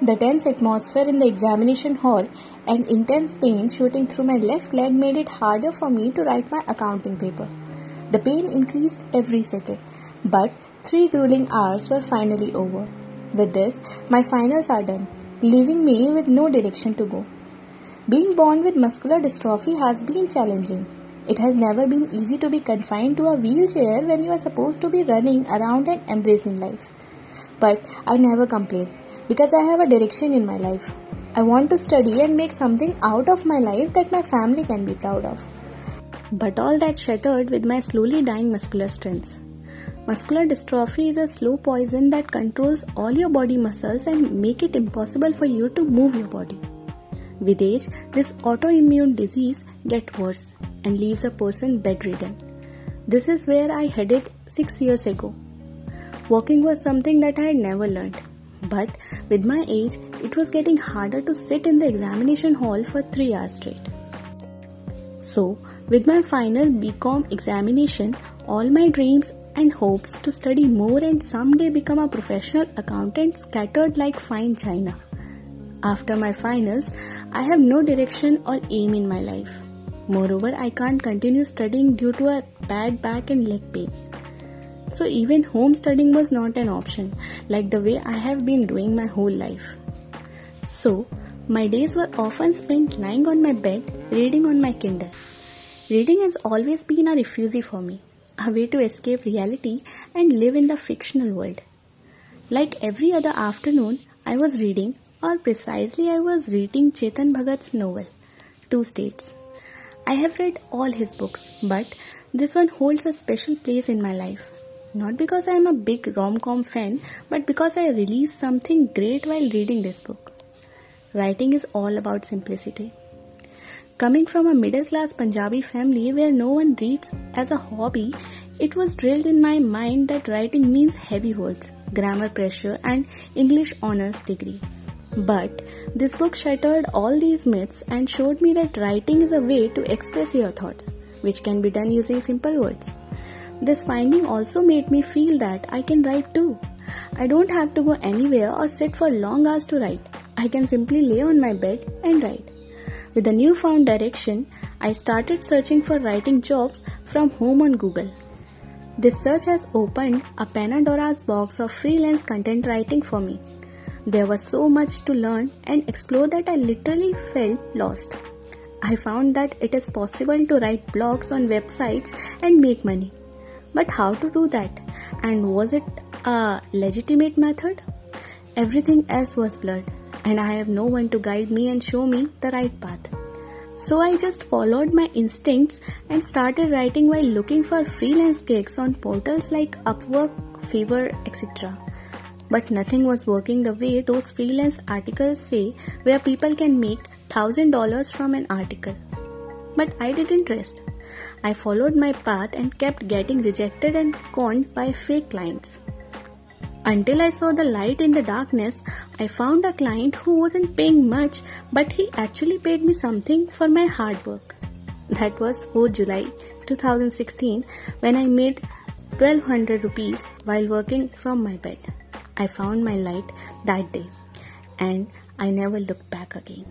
The tense atmosphere in the examination hall and intense pain shooting through my left leg made it harder for me to write my accounting paper. The pain increased every second, but three grueling hours were finally over. With this, my finals are done, leaving me with no direction to go. Being born with muscular dystrophy has been challenging. It has never been easy to be confined to a wheelchair when you are supposed to be running around and embracing life. But I never complain because I have a direction in my life. I want to study and make something out of my life that my family can be proud of. But all that shattered with my slowly dying muscular strength. Muscular dystrophy is a slow poison that controls all your body muscles and make it impossible for you to move your body. With age, this autoimmune disease gets worse and leaves a person bedridden. This is where I headed 6 years ago. Walking was something that I had never learned. But with my age, it was getting harder to sit in the examination hall for 3 hours straight. So, with my final BCom examination, all my dreams and hopes to study more and someday become a professional accountant scattered like fine china. After my finals, I have no direction or aim in my life. Moreover, I can't continue studying due to a bad back and leg pain. So even home studying was not an option, like the way I have been doing my whole life. So, my days were often spent lying on my bed, reading on my Kindle. Reading has always been a refuge for me, a way to escape reality and live in the fictional world. Like every other afternoon, I was reading, or precisely, I was reading Chetan Bhagat's novel, Two States. I have read all his books, but this one holds a special place in my life not because I am a big rom com fan, but because I released something great while reading this book. Writing is all about simplicity. Coming from a middle class Punjabi family where no one reads as a hobby, it was drilled in my mind that writing means heavy words, grammar pressure, and English honors degree. But this book shattered all these myths and showed me that writing is a way to express your thoughts, which can be done using simple words. This finding also made me feel that I can write too. I don't have to go anywhere or sit for long hours to write. I can simply lay on my bed and write. With a newfound direction, I started searching for writing jobs from home on Google. This search has opened a Pandora's box of freelance content writing for me. There was so much to learn and explore that I literally felt lost. I found that it is possible to write blogs on websites and make money. But how to do that? And was it a legitimate method? Everything else was blurred, and I have no one to guide me and show me the right path. So I just followed my instincts and started writing while looking for freelance gigs on portals like Upwork, Fiverr, etc. But nothing was working the way those freelance articles say, where people can make $1000 from an article. But I didn't rest. I followed my path and kept getting rejected and conned by fake clients. Until I saw the light in the darkness, I found a client who wasn't paying much, but he actually paid me something for my hard work. That was 4 July 2016 when I made 1200 rupees while working from my bed. I found my light that day and I never looked back again.